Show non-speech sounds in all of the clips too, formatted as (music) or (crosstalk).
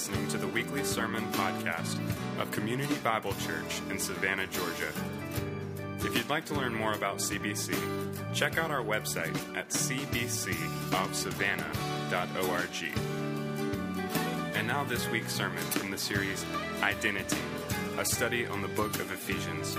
listening to the weekly sermon podcast of Community Bible Church in Savannah, Georgia. If you'd like to learn more about CBC, check out our website at cbcofsavannah.org. And now, this week's sermon from the series Identity, a study on the book of Ephesians.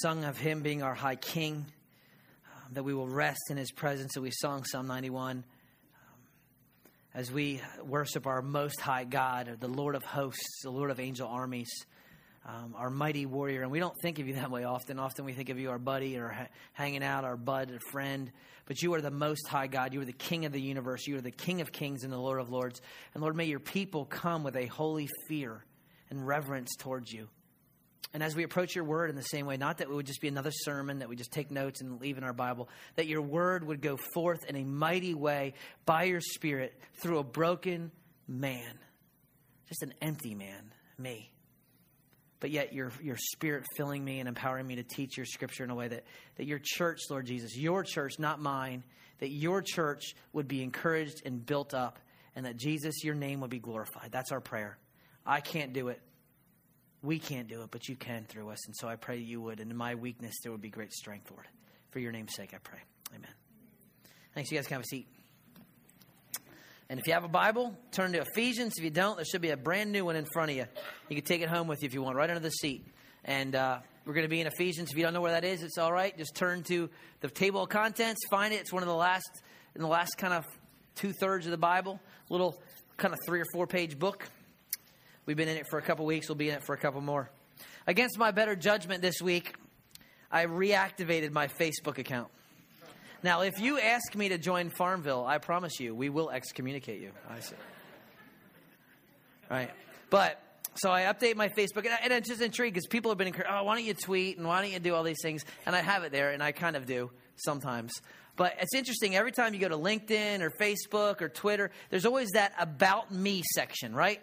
Sung of Him being our high King, um, that we will rest in His presence. And we sung Psalm 91 um, as we worship our Most High God, the Lord of hosts, the Lord of angel armies, um, our mighty warrior. And we don't think of you that way often. Often we think of you our buddy or ha- hanging out, our bud, or friend. But you are the Most High God. You are the King of the universe. You are the King of kings and the Lord of lords. And Lord, may your people come with a holy fear and reverence towards you. And as we approach your word in the same way, not that it would just be another sermon that we just take notes and leave in our Bible, that your word would go forth in a mighty way by your spirit through a broken man, just an empty man, me. But yet your, your spirit filling me and empowering me to teach your scripture in a way that, that your church, Lord Jesus, your church, not mine, that your church would be encouraged and built up, and that Jesus, your name would be glorified. That's our prayer. I can't do it. We can't do it, but you can through us. And so I pray you would. And in my weakness, there would be great strength, Lord. For your name's sake, I pray. Amen. Thanks. You guys can have a seat. And if you have a Bible, turn to Ephesians. If you don't, there should be a brand new one in front of you. You can take it home with you if you want, right under the seat. And uh, we're going to be in Ephesians. If you don't know where that is, it's all right. Just turn to the table of contents, find it. It's one of the last, in the last kind of two thirds of the Bible, little kind of three or four page book. We've been in it for a couple weeks. We'll be in it for a couple more. Against my better judgment this week, I reactivated my Facebook account. Now, if you ask me to join Farmville, I promise you, we will excommunicate you. I see. Right. But, so I update my Facebook, and, I, and I'm just intrigued because people have been encouraged, oh, why don't you tweet and why don't you do all these things? And I have it there, and I kind of do sometimes. But it's interesting, every time you go to LinkedIn or Facebook or Twitter, there's always that about me section, right?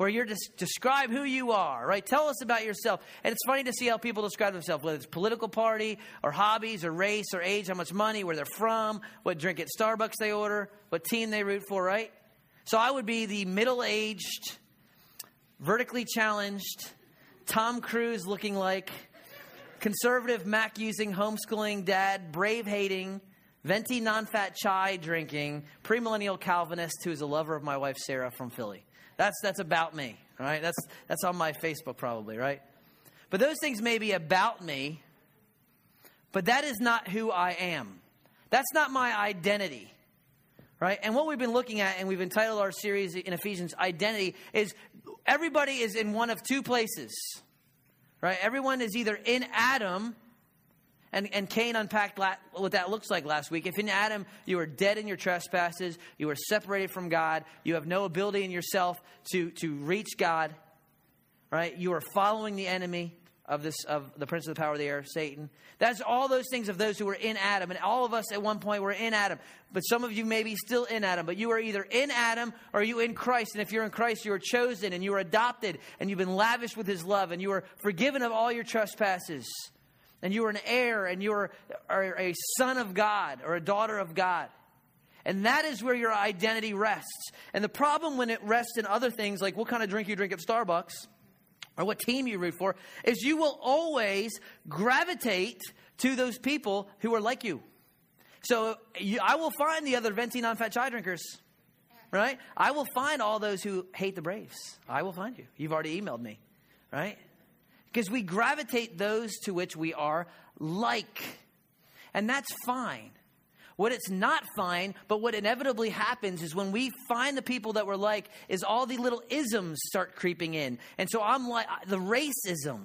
Where you're just describe who you are, right? Tell us about yourself. And it's funny to see how people describe themselves, whether it's political party or hobbies or race or age, how much money, where they're from, what drink at Starbucks they order, what team they root for, right? So I would be the middle aged, vertically challenged, Tom Cruise looking like, conservative Mac using, homeschooling dad, brave hating, venti non fat chai drinking, premillennial Calvinist who's a lover of my wife Sarah from Philly. That's, that's about me, right? That's, that's on my Facebook probably, right? But those things may be about me, but that is not who I am. That's not my identity, right? And what we've been looking at, and we've entitled our series in Ephesians, Identity, is everybody is in one of two places, right? Everyone is either in Adam and, and Cain unpacked la- what that looks like last week. If in Adam you are dead in your trespasses, you are separated from God, you have no ability in yourself to, to reach God, right? You are following the enemy of this of the prince of the power of the air, Satan. That's all those things of those who were in Adam. And all of us at one point were in Adam. But some of you may be still in Adam. But you are either in Adam or you in Christ. And if you're in Christ, you are chosen and you are adopted and you've been lavished with his love and you are forgiven of all your trespasses and you are an heir and you are, are a son of God or a daughter of God. And that is where your identity rests. And the problem when it rests in other things, like what kind of drink you drink at Starbucks or what team you root for, is you will always gravitate to those people who are like you. So you, I will find the other venti non fat chai drinkers, right? I will find all those who hate the Braves. I will find you. You've already emailed me, right? Because we gravitate those to which we are like. And that's fine. What it's not fine, but what inevitably happens is when we find the people that we're like, is all the little isms start creeping in. And so I'm like the racism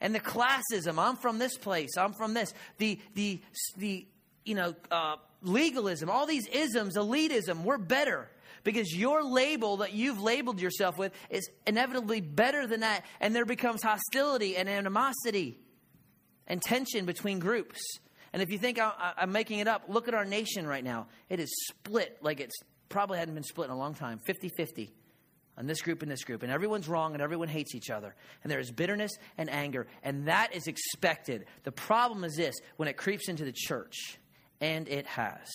and the classism. I'm from this place. I'm from this. The the the you know uh, legalism. All these isms, elitism. We're better because your label that you've labeled yourself with is inevitably better than that. And there becomes hostility and animosity and tension between groups. And if you think I'm making it up, look at our nation right now. It is split like it's probably hadn't been split in a long time 50 50 on this group and this group, and everyone's wrong and everyone hates each other. And there is bitterness and anger, and that is expected. The problem is this when it creeps into the church, and it has.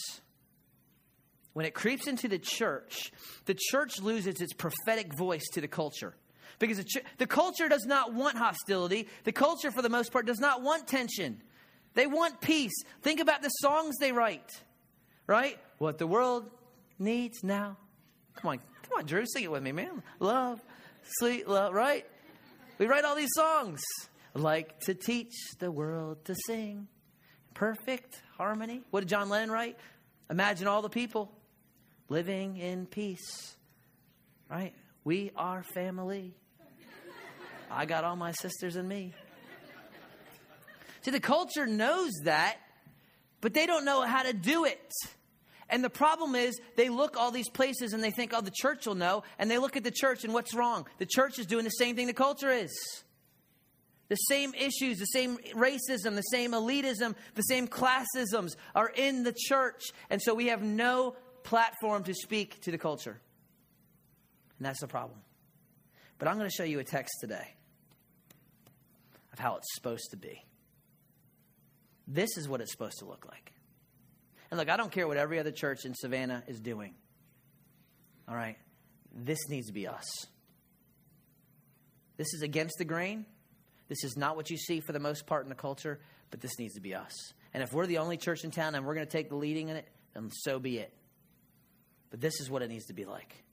When it creeps into the church, the church loses its prophetic voice to the culture. Because the, ch- the culture does not want hostility. The culture, for the most part, does not want tension. They want peace. Think about the songs they write, right? What the world needs now. Come on, come on, Drew, sing it with me, man. Love, sweet love, right? We write all these songs. Like to teach the world to sing. Perfect harmony. What did John Lennon write? Imagine all the people living in peace. Right? We are family. I got all my sisters and me. See, the culture knows that, but they don't know how to do it. And the problem is, they look all these places and they think, oh, the church will know. And they look at the church and what's wrong? The church is doing the same thing the culture is. The same issues, the same racism, the same elitism, the same classisms are in the church. And so we have no platform to speak to the culture. And that's the problem. But I'm going to show you a text today of how it's supposed to be. This is what it's supposed to look like. And look, I don't care what every other church in Savannah is doing. All right? This needs to be us. This is against the grain. This is not what you see for the most part in the culture, but this needs to be us. And if we're the only church in town and we're going to take the leading in it, then so be it. But this is what it needs to be like.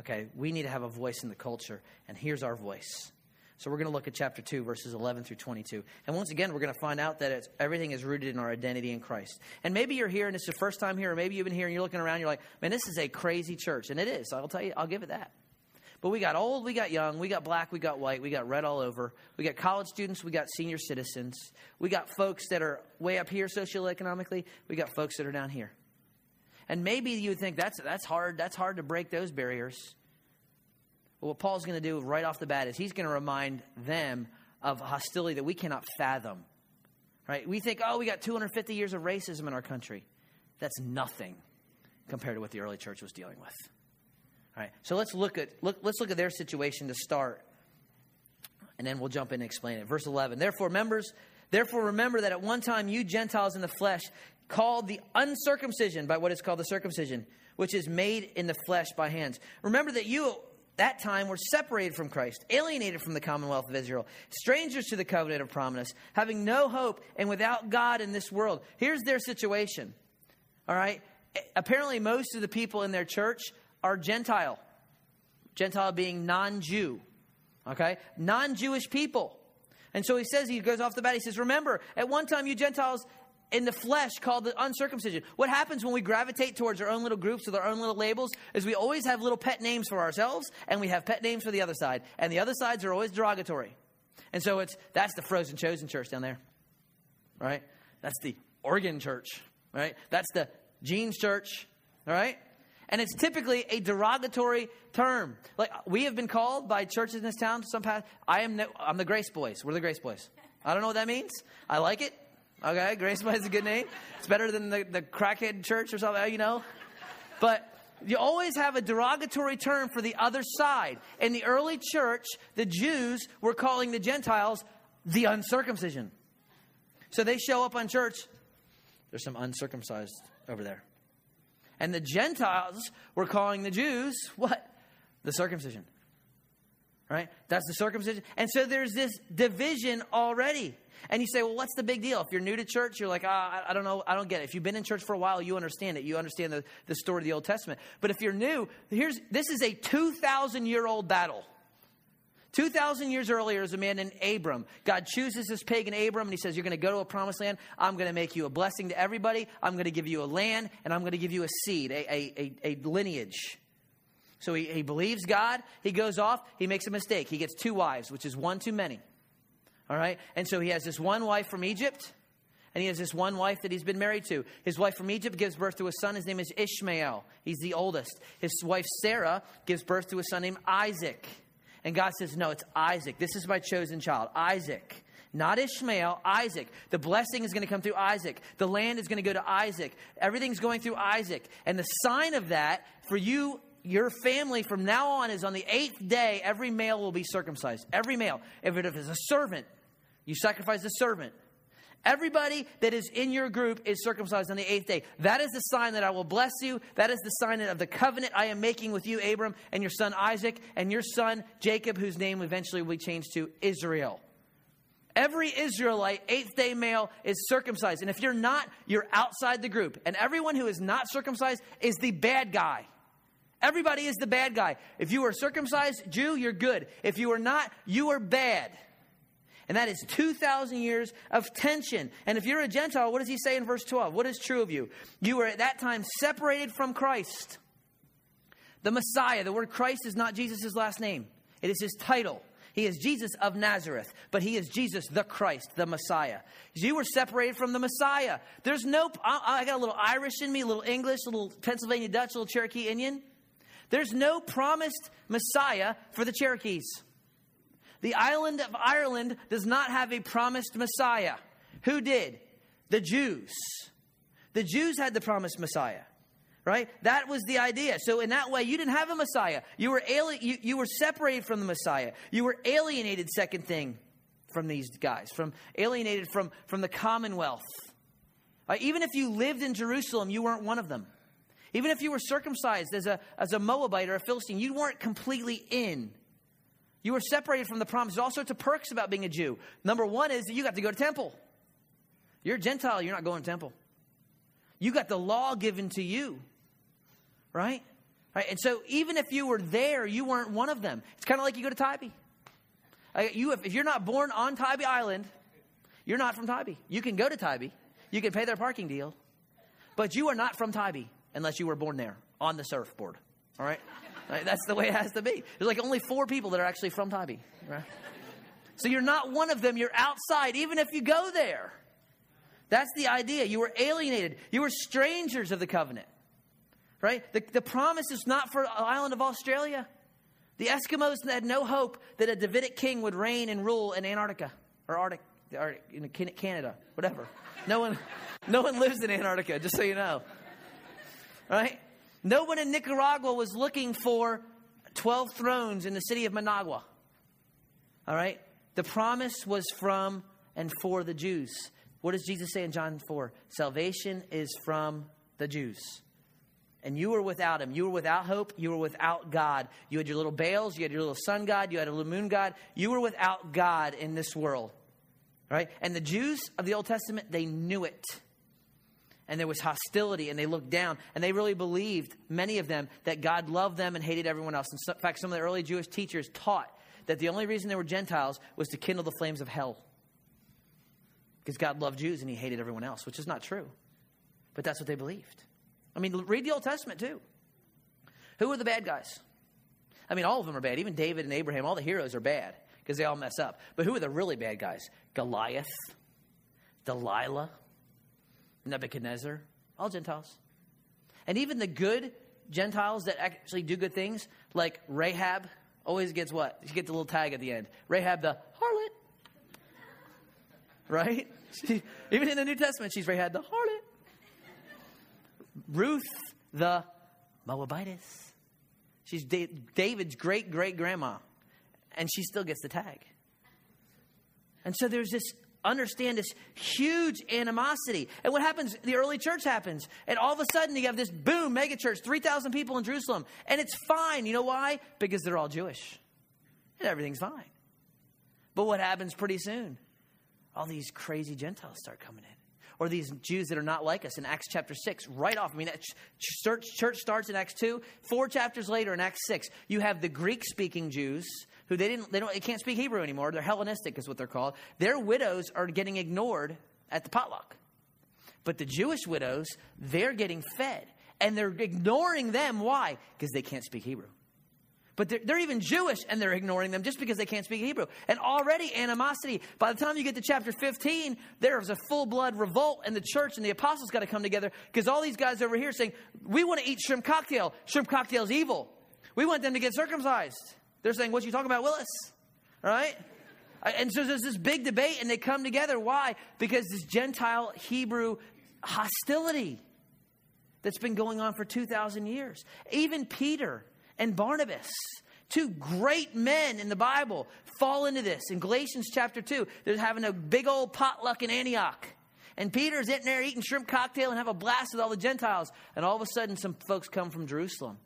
Okay, we need to have a voice in the culture, and here's our voice. So we're going to look at chapter 2, verses 11 through 22. And once again, we're going to find out that everything is rooted in our identity in Christ. And maybe you're here and it's your first time here, or maybe you've been here and you're looking around, you're like, man, this is a crazy church. And it is. I'll tell you, I'll give it that. But we got old, we got young, we got black, we got white, we got red all over. We got college students, we got senior citizens. We got folks that are way up here socioeconomically, we got folks that are down here. And maybe you think that's, that's hard, that's hard to break those barriers. Well, what Paul's going to do right off the bat is he's going to remind them of hostility that we cannot fathom. Right? We think, oh, we got 250 years of racism in our country. That's nothing compared to what the early church was dealing with. All right. So let's look at look, let's look at their situation to start, and then we'll jump in and explain it. Verse 11. Therefore, members, therefore remember that at one time you Gentiles in the flesh, called the uncircumcision by what is called the circumcision, which is made in the flesh by hands. Remember that you at that time were separated from Christ, alienated from the commonwealth of Israel, strangers to the covenant of promise, having no hope and without God in this world. Here's their situation. All right? Apparently, most of the people in their church are Gentile. Gentile being non Jew. Okay? Non Jewish people. And so he says, he goes off the bat, he says, Remember, at one time you Gentiles in the flesh called the uncircumcision. What happens when we gravitate towards our own little groups with our own little labels is we always have little pet names for ourselves and we have pet names for the other side. And the other sides are always derogatory. And so it's that's the frozen chosen church down there. Right? That's the Oregon church. Right? That's the jeans church. All right? And it's typically a derogatory term. Like we have been called by churches in this town. Some past, I am. No, I'm the Grace Boys. We're the Grace Boys. I don't know what that means. I like it. Okay, Grace Boy is a good name. It's better than the, the crackhead church or something, you know? But you always have a derogatory term for the other side. In the early church, the Jews were calling the Gentiles the uncircumcision. So they show up on church, there's some uncircumcised over there. And the Gentiles were calling the Jews what? The circumcision. Right? That's the circumcision. And so there's this division already. And you say, well, what's the big deal? If you're new to church, you're like, ah, I don't know, I don't get it. If you've been in church for a while, you understand it. You understand the, the story of the Old Testament. But if you're new, here's this is a 2,000 year old battle. 2,000 years earlier, as a man named Abram, God chooses this pagan Abram and he says, You're going to go to a promised land. I'm going to make you a blessing to everybody. I'm going to give you a land and I'm going to give you a seed, a, a, a, a lineage. So he, he believes God. He goes off. He makes a mistake. He gets two wives, which is one too many. All right? And so he has this one wife from Egypt, and he has this one wife that he's been married to. His wife from Egypt gives birth to a son. His name is Ishmael. He's the oldest. His wife Sarah gives birth to a son named Isaac. And God says, No, it's Isaac. This is my chosen child, Isaac. not Ishmael, Isaac. The blessing is going to come through Isaac. The land is going to go to Isaac. Everything's going through Isaac. And the sign of that for you, your family from now on is on the eighth day, every male will be circumcised. Every male. If it is a servant, you sacrifice the servant. Everybody that is in your group is circumcised on the eighth day. That is the sign that I will bless you. That is the sign of the covenant I am making with you, Abram, and your son Isaac, and your son Jacob, whose name eventually will be changed to Israel. Every Israelite, eighth day male, is circumcised. And if you're not, you're outside the group. And everyone who is not circumcised is the bad guy. Everybody is the bad guy. If you are circumcised Jew, you're good. If you are not, you are bad. And that is 2,000 years of tension. And if you're a Gentile, what does he say in verse 12? What is true of you? You were at that time separated from Christ. The Messiah, the word Christ is not Jesus' last name, it is his title. He is Jesus of Nazareth, but he is Jesus the Christ, the Messiah. You were separated from the Messiah. There's no, I, I got a little Irish in me, a little English, a little Pennsylvania Dutch, a little Cherokee Indian. There's no promised Messiah for the Cherokees. The island of Ireland does not have a promised Messiah. Who did? The Jews. The Jews had the promised Messiah, right? That was the idea. So in that way, you didn't have a Messiah. You were alien, you, you were separated from the Messiah. You were alienated. Second thing from these guys, from alienated from from the Commonwealth. Right? Even if you lived in Jerusalem, you weren't one of them. Even if you were circumcised as a as a Moabite or a Philistine, you weren't completely in. You were separated from the promise. There's all sorts of perks about being a Jew. Number one is that you got to go to temple. You're a Gentile, you're not going to temple. You got the law given to you, right? Right? And so even if you were there, you weren't one of them. It's kind of like you go to Tybee. You, if, if you're not born on Tybee Island, you're not from Tybee. You can go to Tybee. You can pay their parking deal. But you are not from Tybee unless you were born there on the surfboard. All right? That's the way it has to be. There's like only four people that are actually from Tybee, right? So you're not one of them. You're outside, even if you go there. That's the idea. You were alienated. You were strangers of the covenant, right? The, the promise is not for the island of Australia. The Eskimos had no hope that a Davidic king would reign and rule in Antarctica or Arctic, Canada, whatever. No one, (laughs) no one lives in Antarctica, just so you know. Right? No one in Nicaragua was looking for 12 thrones in the city of Managua. All right? The promise was from and for the Jews. What does Jesus say in John 4? Salvation is from the Jews. And you were without him. You were without hope. You were without God. You had your little Baals. You had your little sun god. You had a little moon god. You were without God in this world. Right? And the Jews of the Old Testament, they knew it and there was hostility and they looked down and they really believed many of them that god loved them and hated everyone else. In fact some of the early jewish teachers taught that the only reason they were gentiles was to kindle the flames of hell. Because god loved jews and he hated everyone else which is not true. But that's what they believed. I mean read the old testament too. Who are the bad guys? I mean all of them are bad. Even david and abraham all the heroes are bad because they all mess up. But who are the really bad guys? Goliath delilah Nebuchadnezzar, all Gentiles. And even the good Gentiles that actually do good things, like Rahab, always gets what? She gets a little tag at the end. Rahab the harlot. Right? (laughs) She, even in the New Testament, she's Rahab the harlot. Ruth the Moabitess. She's David's great great grandma, and she still gets the tag. And so there's this understand this huge animosity. And what happens? The early church happens. And all of a sudden, you have this boom, mega church, 3,000 people in Jerusalem. And it's fine. You know why? Because they're all Jewish. And everything's fine. But what happens pretty soon? All these crazy Gentiles start coming in. Or these Jews that are not like us in Acts chapter 6, right off. I mean, that church, church starts in Acts 2. Four chapters later in Acts 6, you have the Greek speaking Jews who they didn't they don't they can't speak Hebrew anymore. They're Hellenistic is what they're called. Their widows are getting ignored at the potluck. But the Jewish widows, they're getting fed. And they're ignoring them. Why? Because they can't speak Hebrew. But they're, they're, even Jewish and they're ignoring them just because they can't speak Hebrew. And already animosity. By the time you get to chapter 15, there's a full blood revolt, and the church and the apostles got to come together because all these guys over here saying, We want to eat shrimp cocktail. Shrimp cocktail's evil. We want them to get circumcised. They're saying, What you talking about, Willis? Right? And so there's this big debate, and they come together. Why? Because this Gentile Hebrew hostility that's been going on for 2,000 years. Even Peter and Barnabas, two great men in the Bible, fall into this. In Galatians chapter 2, they're having a big old potluck in Antioch. And Peter's in there eating shrimp cocktail and have a blast with all the Gentiles. And all of a sudden, some folks come from Jerusalem,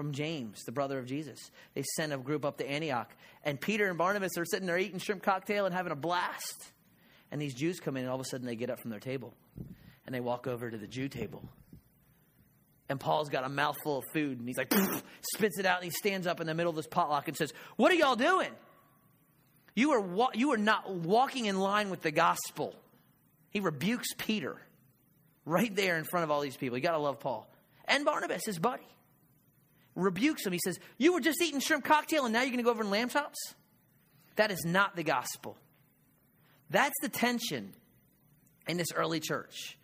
from James, the brother of Jesus. They sent a group up to Antioch. And Peter and Barnabas are sitting there eating shrimp cocktail and having a blast. And these Jews come in, and all of a sudden, they get up from their table and they walk over to the Jew table. And Paul's got a mouthful of food, and he's like, (sniffs) spits it out, and he stands up in the middle of this potluck and says, What are y'all doing? You are, wa- you are not walking in line with the gospel. He rebukes Peter right there in front of all these people. You got to love Paul. And Barnabas, his buddy, rebukes him. He says, You were just eating shrimp cocktail, and now you're going to go over and lamb chops? That is not the gospel. That's the tension in this early church.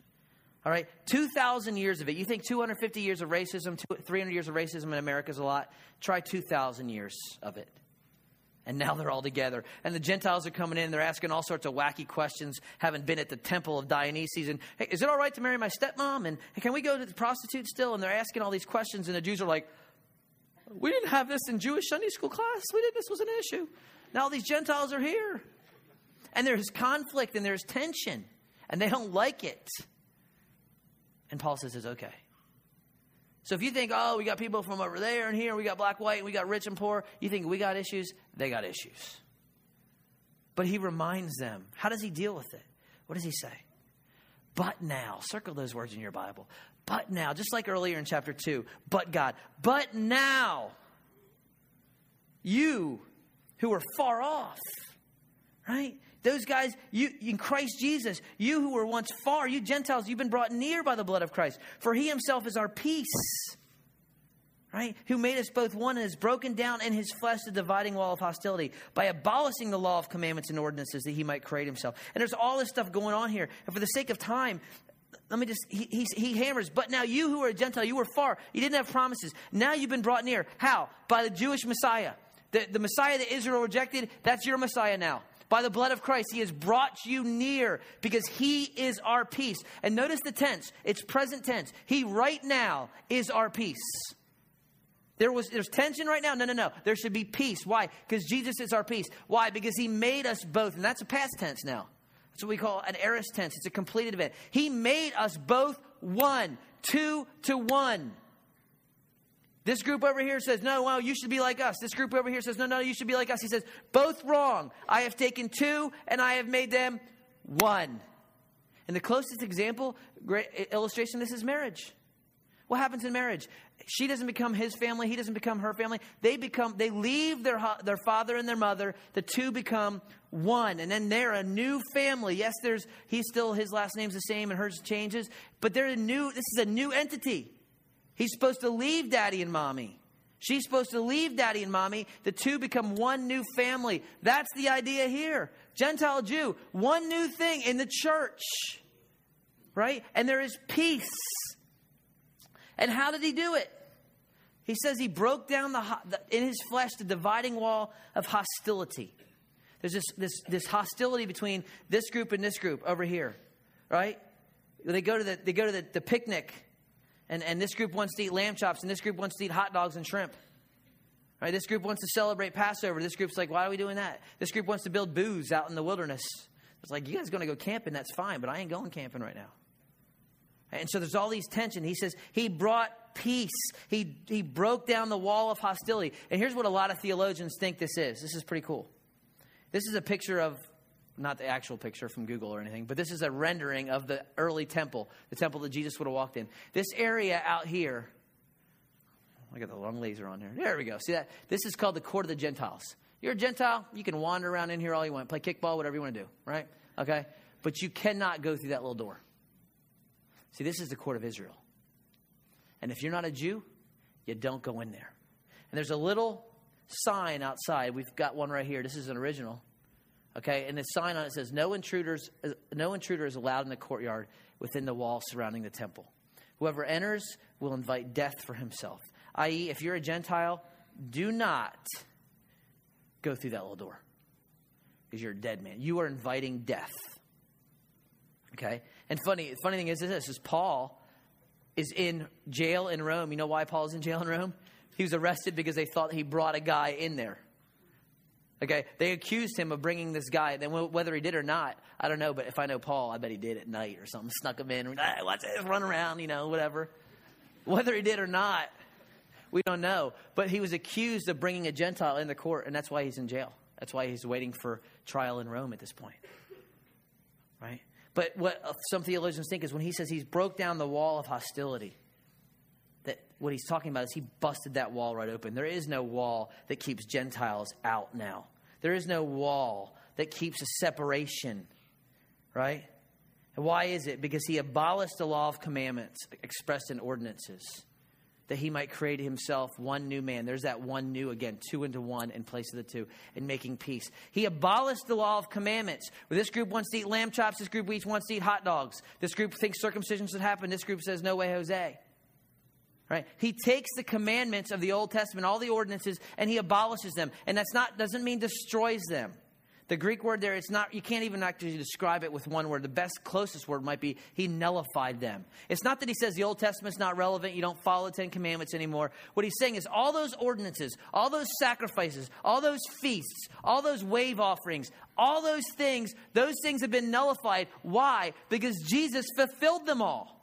All right, 2,000 years of it. You think 250 years of racism, 300 years of racism in America is a lot? Try 2,000 years of it. And now they're all together. And the Gentiles are coming in. They're asking all sorts of wacky questions, having been at the temple of Dionysus. And, hey, is it all right to marry my stepmom? And hey, can we go to the prostitute still? And they're asking all these questions. And the Jews are like, we didn't have this in Jewish Sunday school class. We didn't. This was an issue. Now these Gentiles are here. And there's conflict and there's tension. And they don't like it. And Paul says it's okay. So if you think, oh, we got people from over there and here, we got black, white, we got rich and poor, you think we got issues, they got issues. But he reminds them. How does he deal with it? What does he say? But now, circle those words in your Bible. But now, just like earlier in chapter 2, but God, but now, you who are far off, right? Those guys, you in Christ Jesus, you who were once far, you Gentiles, you've been brought near by the blood of Christ. For he himself is our peace. Right? Who made us both one and has broken down in his flesh the dividing wall of hostility by abolishing the law of commandments and ordinances that he might create himself. And there's all this stuff going on here. And for the sake of time, let me just, he, he, he, hammers, but now you who are a Gentile, you were far, you didn't have promises. Now you've been brought near. How? By the Jewish Messiah. The, the Messiah that Israel rejected, that's your Messiah now. By the blood of Christ, He has brought you near because He is our peace. And notice the tense, it's present tense. He right now is our peace. There was there's tension right now. No, no, no. There should be peace. Why? Because Jesus is our peace. Why? Because He made us both, and that's a past tense now. That's what we call an aorist tense. It's a completed event. He made us both one, two to one. This group over here says, no, well, you should be like us. This group over here says, no, no, you should be like us. He says, both wrong. I have taken two and I have made them one. And the closest example, great illustration, this is marriage. What happens in marriage? She doesn't become his family. He doesn't become her family. They become, they leave their, their father and their mother. The two become one. And then they're a new family. Yes, there's, he's still, his last name's the same and hers changes, but they're a new, this is a new entity. He's supposed to leave daddy and mommy. She's supposed to leave daddy and mommy. The two become one new family. That's the idea here. Gentile Jew, one new thing in the church, right? And there is peace. And how did he do it? He says he broke down the, in his flesh the dividing wall of hostility. There's this, this, this hostility between this group and this group over here, right? They go to the, they go to the, the picnic and, and this group wants to eat lamb chops, and this group wants to eat hot dogs and shrimp. Right? This group wants to celebrate Passover. This group's like, why are we doing that? This group wants to build booths out in the wilderness. It's like, you guys going to go camping, that's fine, but I ain't going camping right now. And so there's all these tension. He says he brought peace. He, he broke down the wall of hostility. And here's what a lot of theologians think this is. This is pretty cool. This is a picture of not the actual picture from Google or anything, but this is a rendering of the early temple, the temple that Jesus would have walked in. This area out here, I got the long laser on here. There we go. See that? This is called the court of the Gentiles. You're a Gentile, you can wander around in here all you want, play kickball, whatever you want to do, right? Okay? But you cannot go through that little door. See, this is the court of Israel. And if you're not a Jew, you don't go in there. And there's a little sign outside. We've got one right here. This is an original. Okay, and the sign on it says, no, intruders, no intruder is allowed in the courtyard within the wall surrounding the temple. Whoever enters will invite death for himself. I.e., if you're a Gentile, do not go through that little door. because you're a dead man. You are inviting death. Okay? And funny, funny thing is this is Paul is in jail in Rome. You know why Paul's in jail in Rome? He was arrested because they thought he brought a guy in there. Okay, they accused him of bringing this guy. Then whether he did or not, I don't know. But if I know Paul, I bet he did at night or something. Snuck him in. Hey, what's it? Run around, you know, whatever. Whether he did or not, we don't know. But he was accused of bringing a Gentile in the court, and that's why he's in jail. That's why he's waiting for trial in Rome at this point. Right? But what uh, some theologians think is when he says he's broke down the wall of hostility, what he's talking about is he busted that wall right open. There is no wall that keeps Gentiles out now. There is no wall that keeps a separation, right? And why is it? Because he abolished the law of commandments expressed in ordinances that he might create himself one new man. There's that one new again, two into one in place of the two, in making peace. He abolished the law of commandments. Where this group wants to eat lamb chops, this group wants to eat hot dogs. This group thinks circumcision should happen, this group says, no way, Jose. Right? He takes the commandments of the Old Testament, all the ordinances, and he abolishes them. And that's not doesn't mean destroys them. The Greek word there, it's not, you can't even actually describe it with one word. The best, closest word might be he nullified them. It's not that he says the Old Testament's not relevant, you don't follow the Ten Commandments anymore. What he's saying is all those ordinances, all those sacrifices, all those feasts, all those wave offerings, all those things, those things have been nullified. Why? Because Jesus fulfilled them all.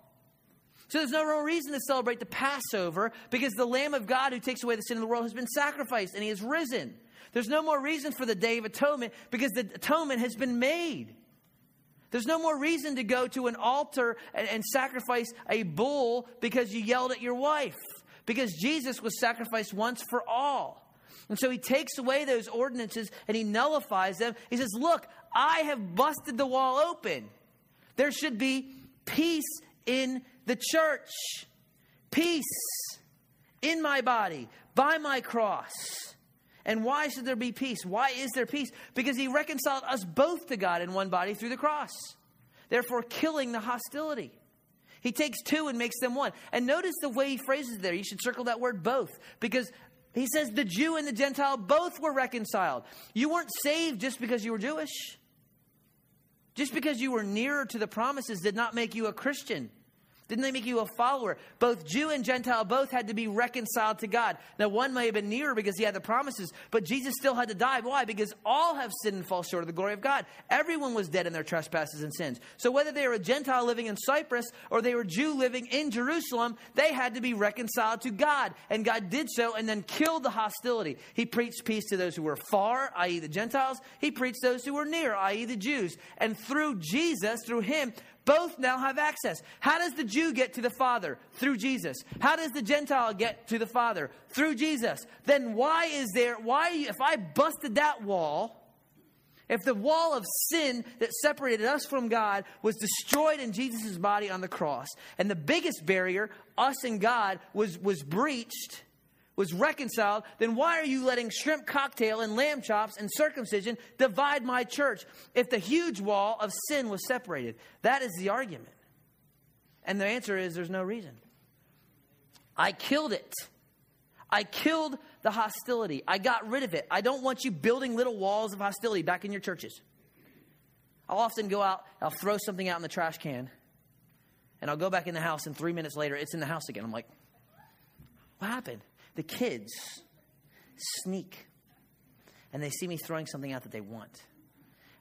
So there's no real reason to celebrate the Passover because the Lamb of God who takes away the sin of the world has been sacrificed and he has risen. There's no more reason for the Day of Atonement because the atonement has been made. There's no more reason to go to an altar and, and, sacrifice a bull because you yelled at your wife. Because Jesus was sacrificed once for all. And so he takes away those ordinances and he nullifies them. He says, Look, I have busted the wall open. There should be peace in the church. Peace in my body, by my cross. And why should there be peace? Why is there peace? Because he reconciled us both to God in one body through the cross, therefore, killing the hostility. He takes two and makes them one. And notice the way he phrases there. You should circle that word both because he says the Jew and the Gentile both were reconciled. You weren't saved just because you were Jewish. Just because you were nearer to the promises did not make you a Christian. Didn't they make you a follower? Both Jew and Gentile both had to be reconciled to God. Now, one may have been nearer because he had the promises, but Jesus still had to die. Why? Because all have sinned and fall short of the glory of God. Everyone was dead in their trespasses and sins. So, whether they were a Gentile living in Cyprus or they were Jew living in Jerusalem, they had to be reconciled to God. And God did so and then killed the hostility. He preached peace to those who were far, i.e., the Gentiles. He preached those who were near, i.e., the Jews. And through Jesus, through him, both now have access. How does the Jew get to the Father? Through Jesus. How does the Gentile get to the Father? Through Jesus. Then why is there, why, if I busted that wall, if the wall of sin that separated us from God was destroyed in Jesus' body on the cross, and the biggest barrier, us and God, was, was breached, was reconciled, then why are you letting shrimp cocktail and lamb chops and circumcision divide my church if the huge wall of sin was separated? That is the argument. And the answer is there's no reason. I killed it. I killed the hostility. I got rid of it. I don't want you building little walls of hostility back in your churches. I'll often go out, I'll throw something out in the trash can, and I'll go back in the house, and three minutes later, it's in the house again. I'm like, what happened? The kids sneak and they see me throwing something out that they want.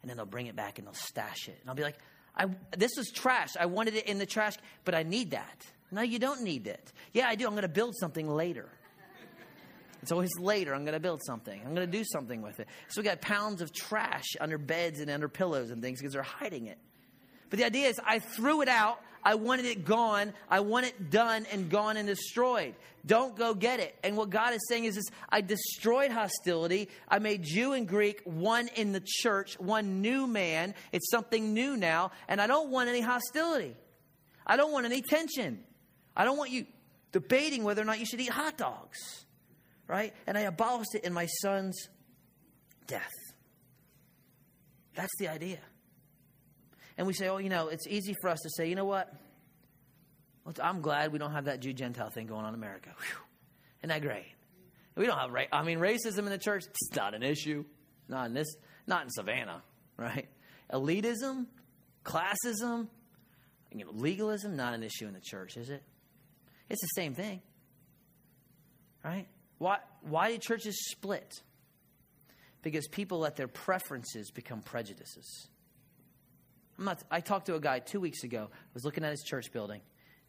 And then they'll bring it back and they'll stash it. And I'll be like, I, this was trash. I wanted it in the trash, but I need that. No, you don't need it. Yeah, I do. I'm going to build something later. It's always later. I'm going to build something. I'm going to do something with it. So we got pounds of trash under beds and under pillows and things because they're hiding it. But the idea is, I threw it out. I wanted it gone. I want it done and gone and destroyed. Don't go get it. And what God is saying is this I destroyed hostility. I made Jew and Greek one in the church, one new man. It's something new now. And I don't want any hostility. I don't want any tension. I don't want you debating whether or not you should eat hot dogs. Right? And I abolished it in my son's death. That's the idea. And we say, oh, you know, it's easy for us to say, you know what? I'm glad we don't have that Jew Gentile thing going on in America. Whew. Isn't that great? We don't have, I mean, racism in the church, it's not an issue. Not in this, Not in Savannah, right? Elitism, classism, you know, legalism, not an issue in the church, is it? It's the same thing. Right? Why, why do churches split? Because people let their preferences become prejudices. I'm not, I talked to a guy two weeks ago, I was looking at his church building,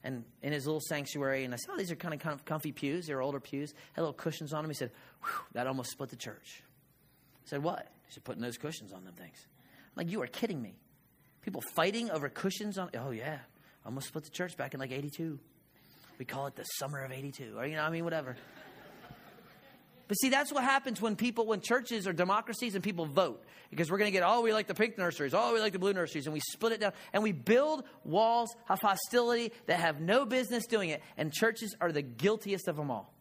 and in his little sanctuary, and I said, Oh, these are kind of comfy pews. They're older pews, had little cushions on them. He said, That almost split the church. I said, What? He said, Putting those cushions on them things. I'm like, You are kidding me. People fighting over cushions on, oh, yeah. Almost split the church back in like 82. We call it the summer of 82, or, you know, I mean, whatever. But see, that's what happens when people, when churches or democracies and people vote. Because we're going to get, oh, we like the pink nurseries, oh, we like the blue nurseries, and we split it down. And we build walls of hostility that have no business doing it. And churches are the guiltiest of them all.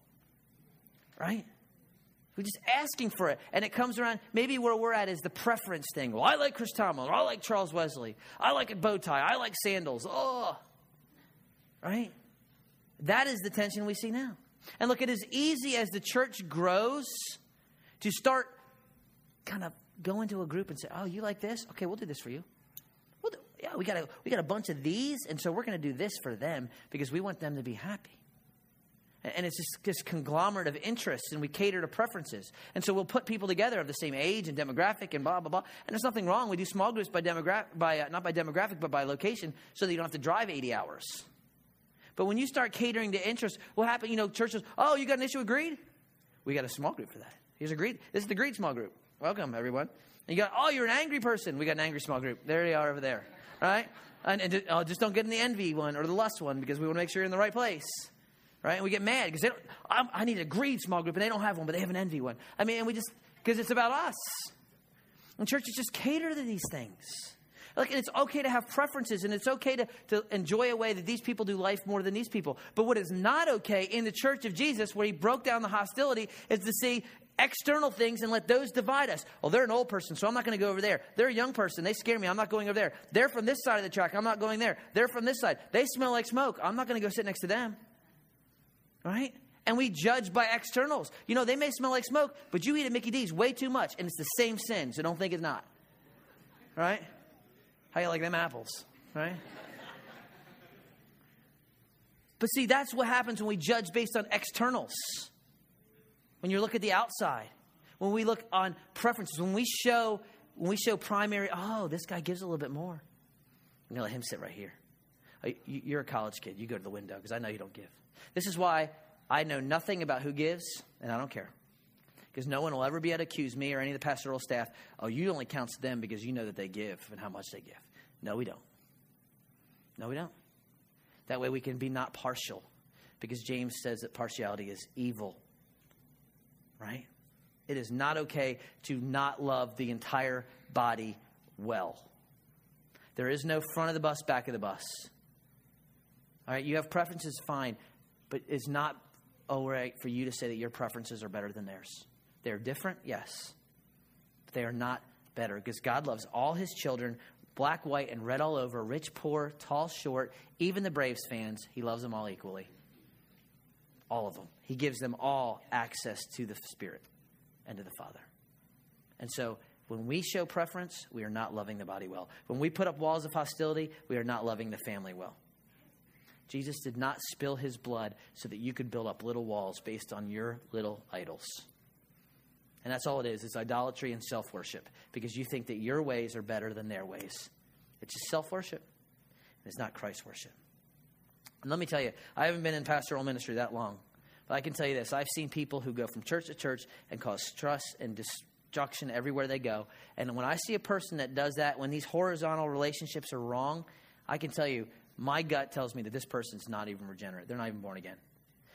Right? We're just asking for it. And it comes around, maybe where we're at is the preference thing. Well, I like Chris Tomlin, I like Charles Wesley. I like a bow tie. I like sandals. Oh. Right? That is the tension we see now. And look, it is easy as the church grows to start kind of go into a group and say, "Oh, you like this? Okay, we'll do this for you." We'll do, yeah, we got a we got a bunch of these, and so we're going to do this for them because we want them to be happy. And it's just this conglomerate of interests, and we cater to preferences. And so we'll put people together of the same age and demographic and blah, blah, blah. And there's nothing wrong. We do small groups by demographic, by, uh, not by demographic, but by location, so that you don't have to drive 80 hours. But when you start catering to interests, what happens? You know, churches, oh, you got an issue with greed? We got a small group for that. Here's a greed. This is the greed small group. Welcome, everyone. And you got, oh, you're an angry person. We got an angry small group. There they are over there. All right? And, and uh, just don't get in the envy one or the lust one because we want to make sure you're in the right place. Right? And we get mad because I need a greed small group and they don't have one, but they have an envy one. I mean, and we just, because it's about us. And churches just cater to these things. Like, it's okay to have preferences and it's okay to, to enjoy a way that these people do life more than these people. But what is not okay in the church of Jesus, where he broke down the hostility, is to see external things and let those divide us. Well, they're an old person, so I'm not going to go over there. They're a young person. They scare me. I'm not going over there. They're from this side of the track. I'm not going there. They're from this side. They smell like smoke. I'm not going to go sit next to them. Right? And we judge by externals. You know, they may smell like smoke, but you eat at Mickey D's way too much, and it's the same sin, so don't think it's not. Right? How you like them apples, right? but see, that's what happens when we judge based on externals. When you look at the outside, when we look on preferences, when we show when we show primary, oh, this guy gives a little bit more. I'm gonna let him sit right here. Oh, you're a college kid. You go to the window because I know you don't give. This is why I know nothing about who gives, and I don't care. Because no one will ever be able to accuse me or any of the pastoral staff, oh, you only counts them because you know that they give and how much they give. No, we don't. No, we don't. That way we can be not partial. Because James says that partiality is evil. Right? It is not okay to not love the entire body well. There is no front of the bus, back of the bus. All right, you have preferences, fine, but it's not all right for you to say that your preferences are better than theirs. They're different, yes, but they are not better because God loves all his children, black, white, and red all over, rich, poor, tall, short, even the Braves fans. He loves them all equally. All of them. He gives them all access to the Spirit and to the Father. And so when we show preference, we are not loving the body well. When we put up walls of hostility, we are not loving the family well. Jesus did not spill his blood so that you could build up little walls based on your little idols. And that's all it is it's idolatry and self worship because you think that your ways are better than their ways. It's just self worship, it's not Christ worship. And let me tell you, I haven't been in pastoral ministry that long, but I can tell you this I've seen people who go from church to church and cause stress and destruction everywhere they go. And when I see a person that does that, when these horizontal relationships are wrong, I can tell you, my gut tells me that this person's not even regenerate. They're not even born again.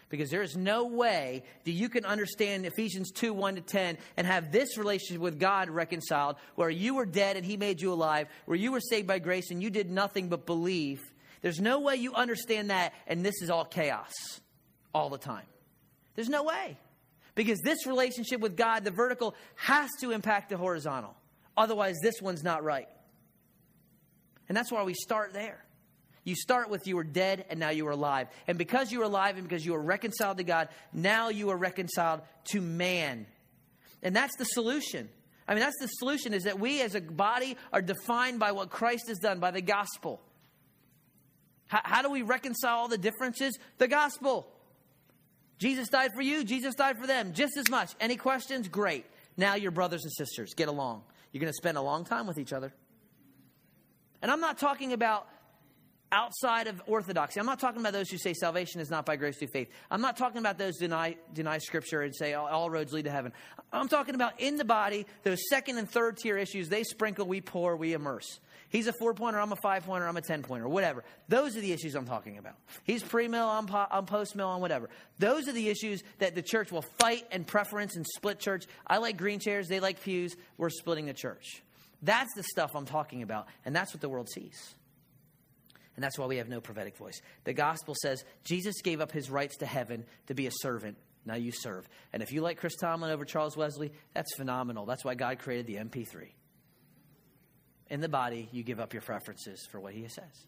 Because there is no way that you can understand Ephesians 2 1 to 10 and have this relationship with God reconciled, where you were dead and He made you alive, where you were saved by grace and you did nothing but believe. There's no way you understand that, and this is all chaos all the time. There's no way. Because this relationship with God, the vertical, has to impact the horizontal. Otherwise, this one's not right. And that's why we start there. You start with you were dead and now you are alive. And because you are alive and because you are reconciled to God, now you are reconciled to man. And that's the solution. I mean, that's the solution is that we as a body are defined by what Christ has done, by the gospel. How, how do we reconcile all the differences? The gospel. Jesus died for you, Jesus died for them, just as much. Any questions? Great. Now you're brothers and sisters. Get along. You're going to spend a long time with each other. And I'm not talking about outside of orthodoxy. I'm not talking about those who say salvation is not by grace through faith. I'm not talking about those deny deny scripture and say all, all, roads lead to heaven. I'm talking about in the body, those second and third tier issues, they sprinkle, we pour, we immerse. He's a four pointer, I'm a five pointer, I'm a 10 pointer, whatever. Those are the issues I'm talking about. He's pre mill, I'm, po- I'm post mill, I'm whatever. Those are the issues that the church will fight and preference and split church. I like green chairs, they like pews, we're splitting the church. That's the stuff I'm talking about, and that's what the world sees. And that's why we have no prophetic voice. The gospel says Jesus gave up his rights to heaven to be a servant. Now you serve. And if you like Chris Tomlin over Charles Wesley, that's phenomenal. That's why God created the MP3. In the body, you give up your preferences for what he says.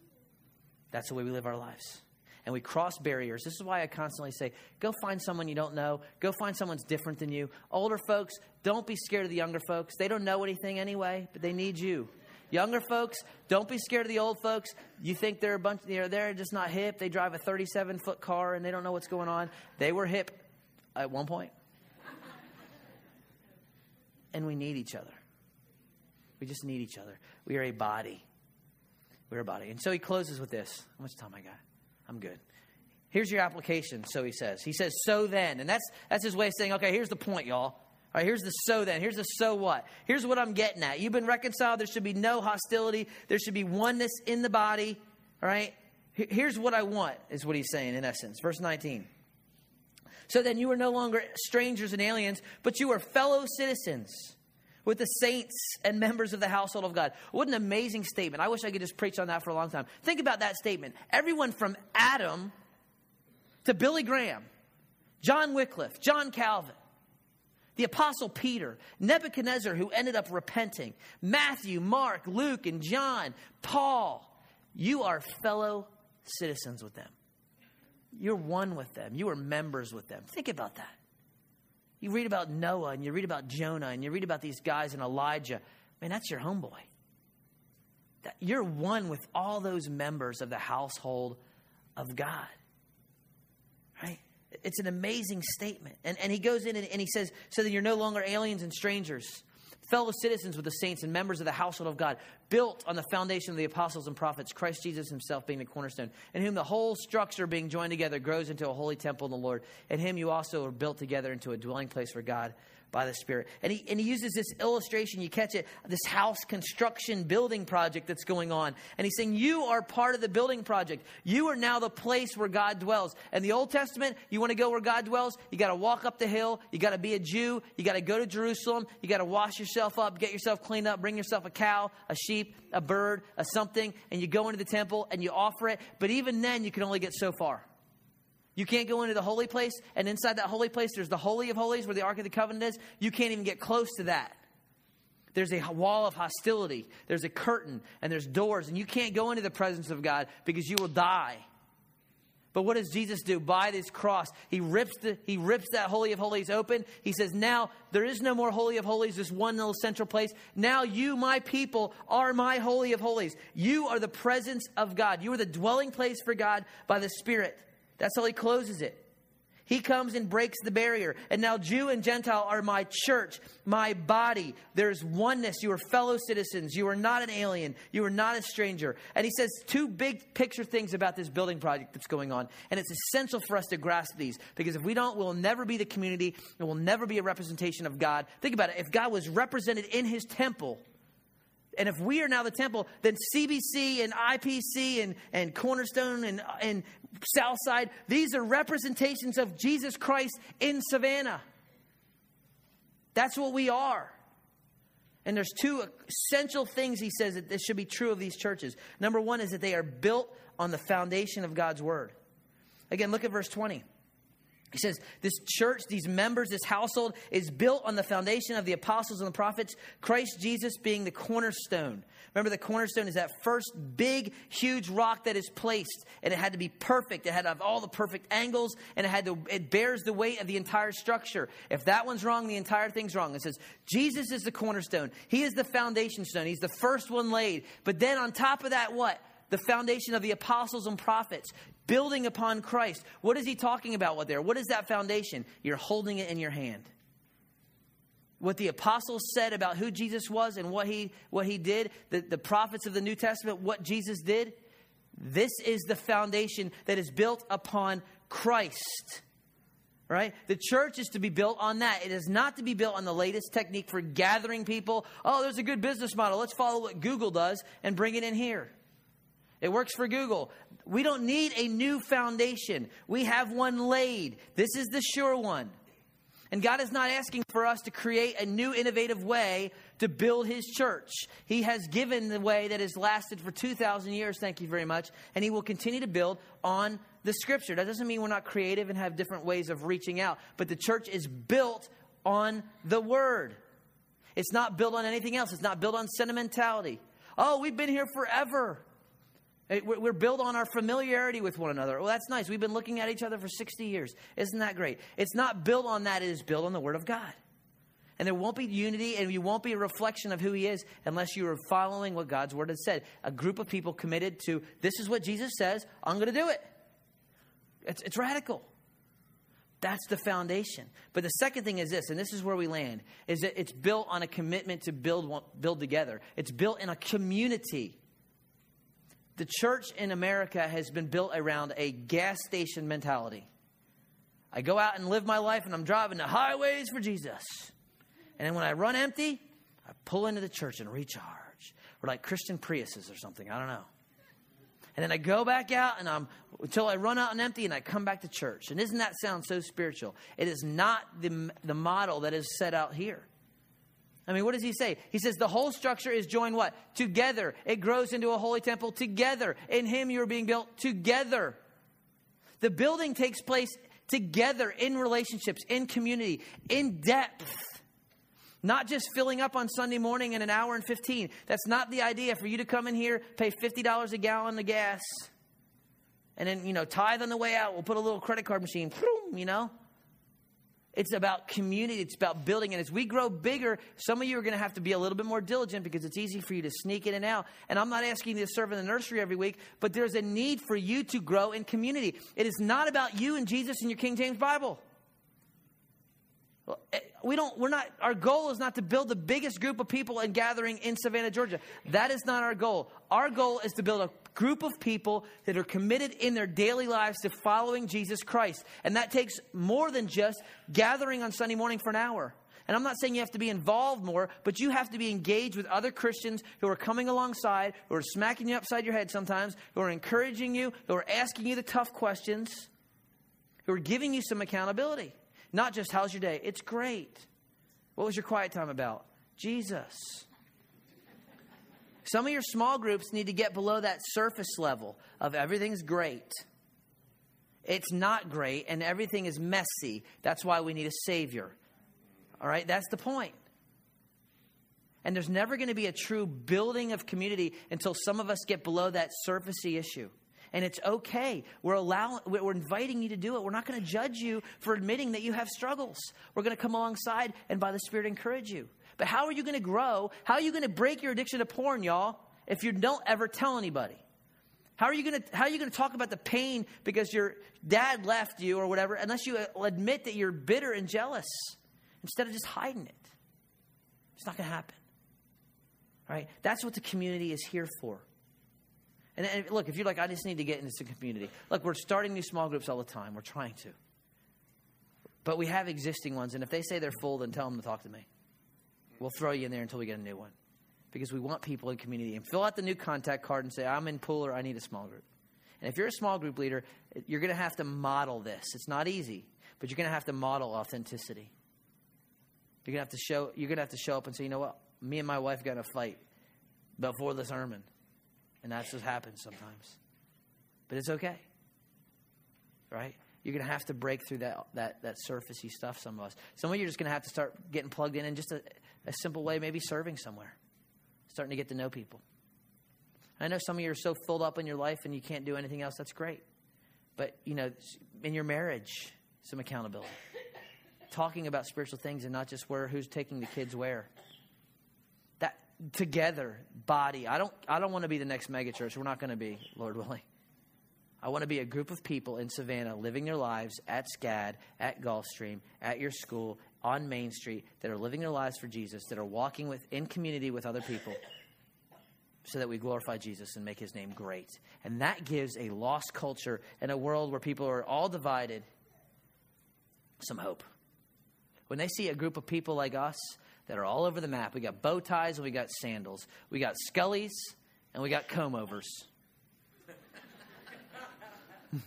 That's the way we live our lives. And we cross barriers. This is why I constantly say go find someone you don't know, go find someone's different than you. Older folks, don't be scared of the younger folks. They don't know anything anyway, but they need you. Younger folks, don't be scared of the old folks. You think they're a bunch, you know, they're just not hip. They drive a 37 foot car and they don't know what's going on. They were hip at one point. and we need each other. We just need each other. We are a body. We're a body. And so he closes with this. How much time I got? I'm good. Here's your application, so he says. He says, so then. And that's that's his way of saying, okay, here's the point, y'all. All right, here's the so then. Here's the so what. Here's what I'm getting at. You've been reconciled. There should be no hostility. There should be oneness in the body. All right? Here's what I want, is what he's saying in essence. Verse 19. So then you are no longer strangers and aliens, but you are fellow citizens with the saints and members of the household of God. What an amazing statement. I wish I could just preach on that for a long time. Think about that statement. Everyone from Adam to Billy Graham, John Wycliffe, John Calvin, the Apostle Peter, Nebuchadnezzar, who ended up repenting, Matthew, Mark, Luke, and John, Paul. You are fellow citizens with them. You're one with them. You are members with them. Think about that. You read about Noah and you read about Jonah and you read about these guys and Elijah. Man, that's your homeboy. You're one with all those members of the household of God. It's an amazing statement. And, and he goes in and, and he says, So that you're no longer aliens and strangers, fellow citizens with the saints and members of the household of God, built on the foundation of the apostles and prophets, Christ Jesus himself being the cornerstone, in whom the whole structure being joined together grows into a holy temple in the Lord. In him you also are built together into a dwelling place for God by the Spirit. And he, and he uses this illustration, you catch it, this house construction building project that's going on. And he's saying, You are part of the building project. You are now the place where God dwells. And the Old Testament, you want to go where God dwells? You got to walk up the hill. You got to be a Jew. You got to go to Jerusalem. You got to wash yourself up, get yourself cleaned up, bring yourself a cow, a sheep, a bird, a something, and you go into the temple and you offer it. But even then, you can only get so far. You can't go into the holy place, and inside that holy place, there's the Holy of Holies where the Ark of the Covenant is. You can't even get close to that. There's a wall of hostility, there's a curtain, and there's doors, and you can't go into the presence of God because you will die. But what does Jesus do? By this cross, he rips, the, he rips that Holy of Holies open. He says, Now there is no more Holy of Holies, this one little central place. Now you, my people, are my Holy of Holies. You are the presence of God. You are the dwelling place for God by the Spirit. That's how he closes it. He comes and breaks the barrier. And now, Jew and Gentile are my church, my body. There's oneness. You are fellow citizens. You are not an alien. You are not a stranger. And he says two big picture things about this building project that's going on. And it's essential for us to grasp these because if we don't, we'll never be the community and we'll never be a representation of God. Think about it. If God was represented in his temple, and if we are now the temple, then CBC and IPC and, and Cornerstone and, and Southside, these are representations of Jesus Christ in Savannah. That's what we are. And there's two essential things he says that this should be true of these churches. Number one is that they are built on the foundation of God's word. Again, look at verse 20. He says, This church, these members, this household is built on the foundation of the apostles and the prophets, Christ Jesus being the cornerstone. Remember, the cornerstone is that first big, huge rock that is placed, and it had to be perfect. It had to have all the perfect angles, and it had to, it bears the weight of the entire structure. If that one's wrong, the entire thing's wrong. It says, Jesus is the cornerstone. He is the foundation stone. He's the first one laid. But then on top of that, what? The foundation of the apostles and prophets, building upon Christ. What is he talking about what there? What is that foundation? You're holding it in your hand. What the apostles said about who Jesus was and what he, what he did, the, the prophets of the New Testament, what Jesus did, this is the foundation that is built upon Christ. Right? The church is to be built on that. It is not to be built on the latest technique for gathering people. Oh, there's a good business model. Let's follow what Google does and bring it in here. It works for Google. We don't need a new foundation. We have one laid. This is the sure one. And God is not asking for us to create a new innovative way to build His church. He has given the way that has lasted for 2,000 years, thank you very much, and He will continue to build on the Scripture. That doesn't mean we're not creative and have different ways of reaching out, but the church is built on the Word. It's not built on anything else, it's not built on sentimentality. Oh, we've been here forever. We're built on our familiarity with one another. Well, that's nice. We've been looking at each other for 60 years. Isn't that great? It's not built on that, it is built on the Word of God. And there won't be unity and you won't be a reflection of who He is unless you are following what God's Word has said. A group of people committed to this is what Jesus says, I'm going to do it. It's, it's radical. That's the foundation. But the second thing is this, and this is where we land, is that it's built on a commitment to build, build together. It's built in a community. The church in America has been built around a gas station mentality. I go out and live my life and I'm driving the highways for Jesus. And then when I run empty, I pull into the church and recharge. Or like Christian Priuses or something. I don't know. And then I go back out and I'm until I run out and empty and I come back to church. And doesn't that sound so spiritual? It is not the, the model that is set out here. I mean, what does he say? He says the whole structure is joined what? Together. It grows into a holy temple together. In him you are being built together. The building takes place together in relationships, in community, in depth. Not just filling up on Sunday morning in an hour and 15. That's not the idea for you to come in here, pay $50 a gallon of gas, and then, you know, tithe on the way out. We'll put a little credit card machine, you know. It's about community. It's about building. And as we grow bigger, some of you are going to have to be a little bit more diligent because it's easy for you to sneak in and out. And I'm not asking you to serve in the nursery every week, but there's a need for you to grow in community. It is not about you and Jesus and your King James Bible. We don't, we're not, our goal is not to build the biggest group of people and gathering in Savannah, Georgia. That is not our goal. Our goal is to build a group of people that are committed in their daily lives to following Jesus Christ. And that takes more than just gathering on Sunday morning for an hour. And I'm not saying you have to be involved more, but you have to be engaged with other Christians who are coming alongside, who are smacking you upside your head sometimes, who are encouraging you, who are asking you the tough questions, who are giving you some accountability. Not just, how's your day? It's great. What was your quiet time about? Jesus. Some of your small groups need to get below that surface level of everything's great. It's not great and everything is messy. That's why we need a Savior. All right? That's the point. And there's never going to be a true building of community until some of us get below that surfacey issue and it's okay. We're allowing, we're inviting you to do it. We're not going to judge you for admitting that you have struggles. We're going to come alongside and by the Spirit encourage you. But how are you going to grow? How are you going to break your addiction to porn, y'all, if you don't ever tell anybody? How are you going to how are you going to talk about the pain because your dad left you or whatever unless you uh, admit that you're bitter and jealous instead of just hiding it? It's not going to happen. Right? That's what the community is here for. And, and, look, if you're like, I just need to get into the community. Look, we're starting new small groups all the time. We're trying to. But we have existing ones, and if they say they're full, then tell them to talk to me. We'll throw you in there until we get a new one. Because we want people in community. And fill out the new contact card and say, I'm in Pooler, I need a small group. And if you're a small group leader, you're going to have to model this. It's not easy, but you're going to have to model authenticity. You're going to have to show you're going to have to show up and say, "You know what? Me and my wife got in a fight before the sermon." And that's what happens sometimes. But it's okay. Right? You're going to have to break through that, that, that surfacey stuff, some of us. Some of you are just going to have to start getting plugged in in just a, a simple way, maybe serving somewhere, starting to get to know people. I know some of you are so filled up in your life and you can't do anything else. That's great. But, you know, in your marriage, some accountability. Talking about spiritual things and not just where who's taking the kids where. Together, body. I don't I don't want to be the next megachurch. We're not going to be, Lord willing. I want to be a group of people in Savannah living their lives at SCAD, at Gulfstream, at your school, on Main Street, that are living their lives for Jesus, that are walking with, in community with other people, so that we glorify Jesus and make his name great. And that gives a lost culture and a world where people are all divided some hope. When they see a group of people like us that are all over the map, we got bow ties and we got sandals, we got scullies and we got comb overs. (laughs)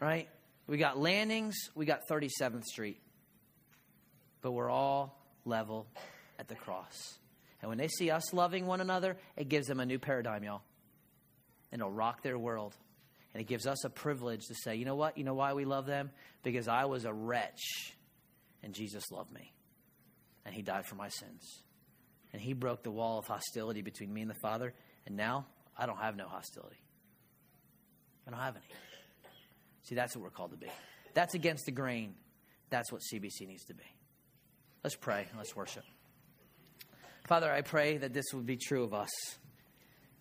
right? We got landings, we got 37th Street. But we're all level at the cross. And when they see us loving one another, it gives them a new paradigm, y'all. And it'll rock their world. And it gives us a privilege to say, you know what? You know why we love them? Because I was a wretch and Jesus loved me. And he died for my sins. And he broke the wall of hostility between me and the Father. And now I don't have no hostility. I don't have any. See, that's what we're called to be. That's against the grain. That's what CBC needs to be. Let's pray. And let's worship. Father, I pray that this would be true of us.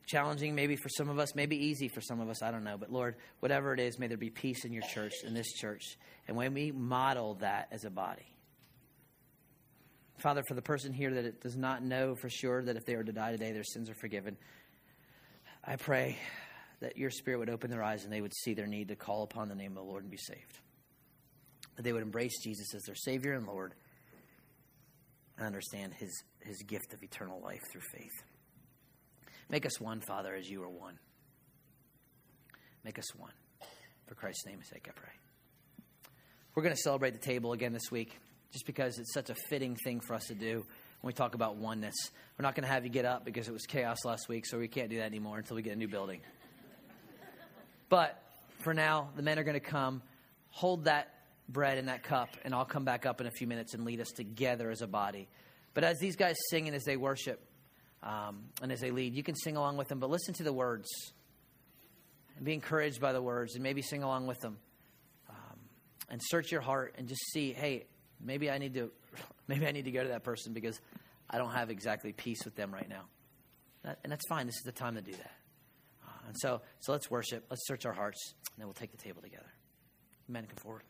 Challenging maybe for some of us, maybe easy for some of us, I don't know. But Lord, whatever it is, may there be peace in your church, in this church. And when we model that as a body. Father, for the person here that it does not know for sure that if they were to die today, their sins are forgiven, I pray that your spirit would open their eyes and they would see their need to call upon the name of the Lord and be saved. That they would embrace Jesus as their Savior and Lord and understand his, his gift of eternal life through faith. Make us one, Father, as you are one. Make us one. For Christ's name's sake, I pray. We're going to celebrate the table again this week just because it's such a fitting thing for us to do when we talk about oneness. We're not going to have you get up because it was chaos last week, so we can't do that anymore until we get a new building. But for now, the men are going to come, hold that bread and that cup, and I'll come back up in a few minutes and lead us together as a body. But as these guys sing and as they worship um, and as they lead, you can sing along with them, but listen to the words and be encouraged by the words and maybe sing along with them. Um, and search your heart and just see, hey, maybe I need to, (laughs) maybe I need to go to that person because I don't have exactly peace with them right now. And that's fine. This is the time to do that. Uh, and so, so let's worship. Let's search our hearts, and then we'll take the table together. Men, come forward.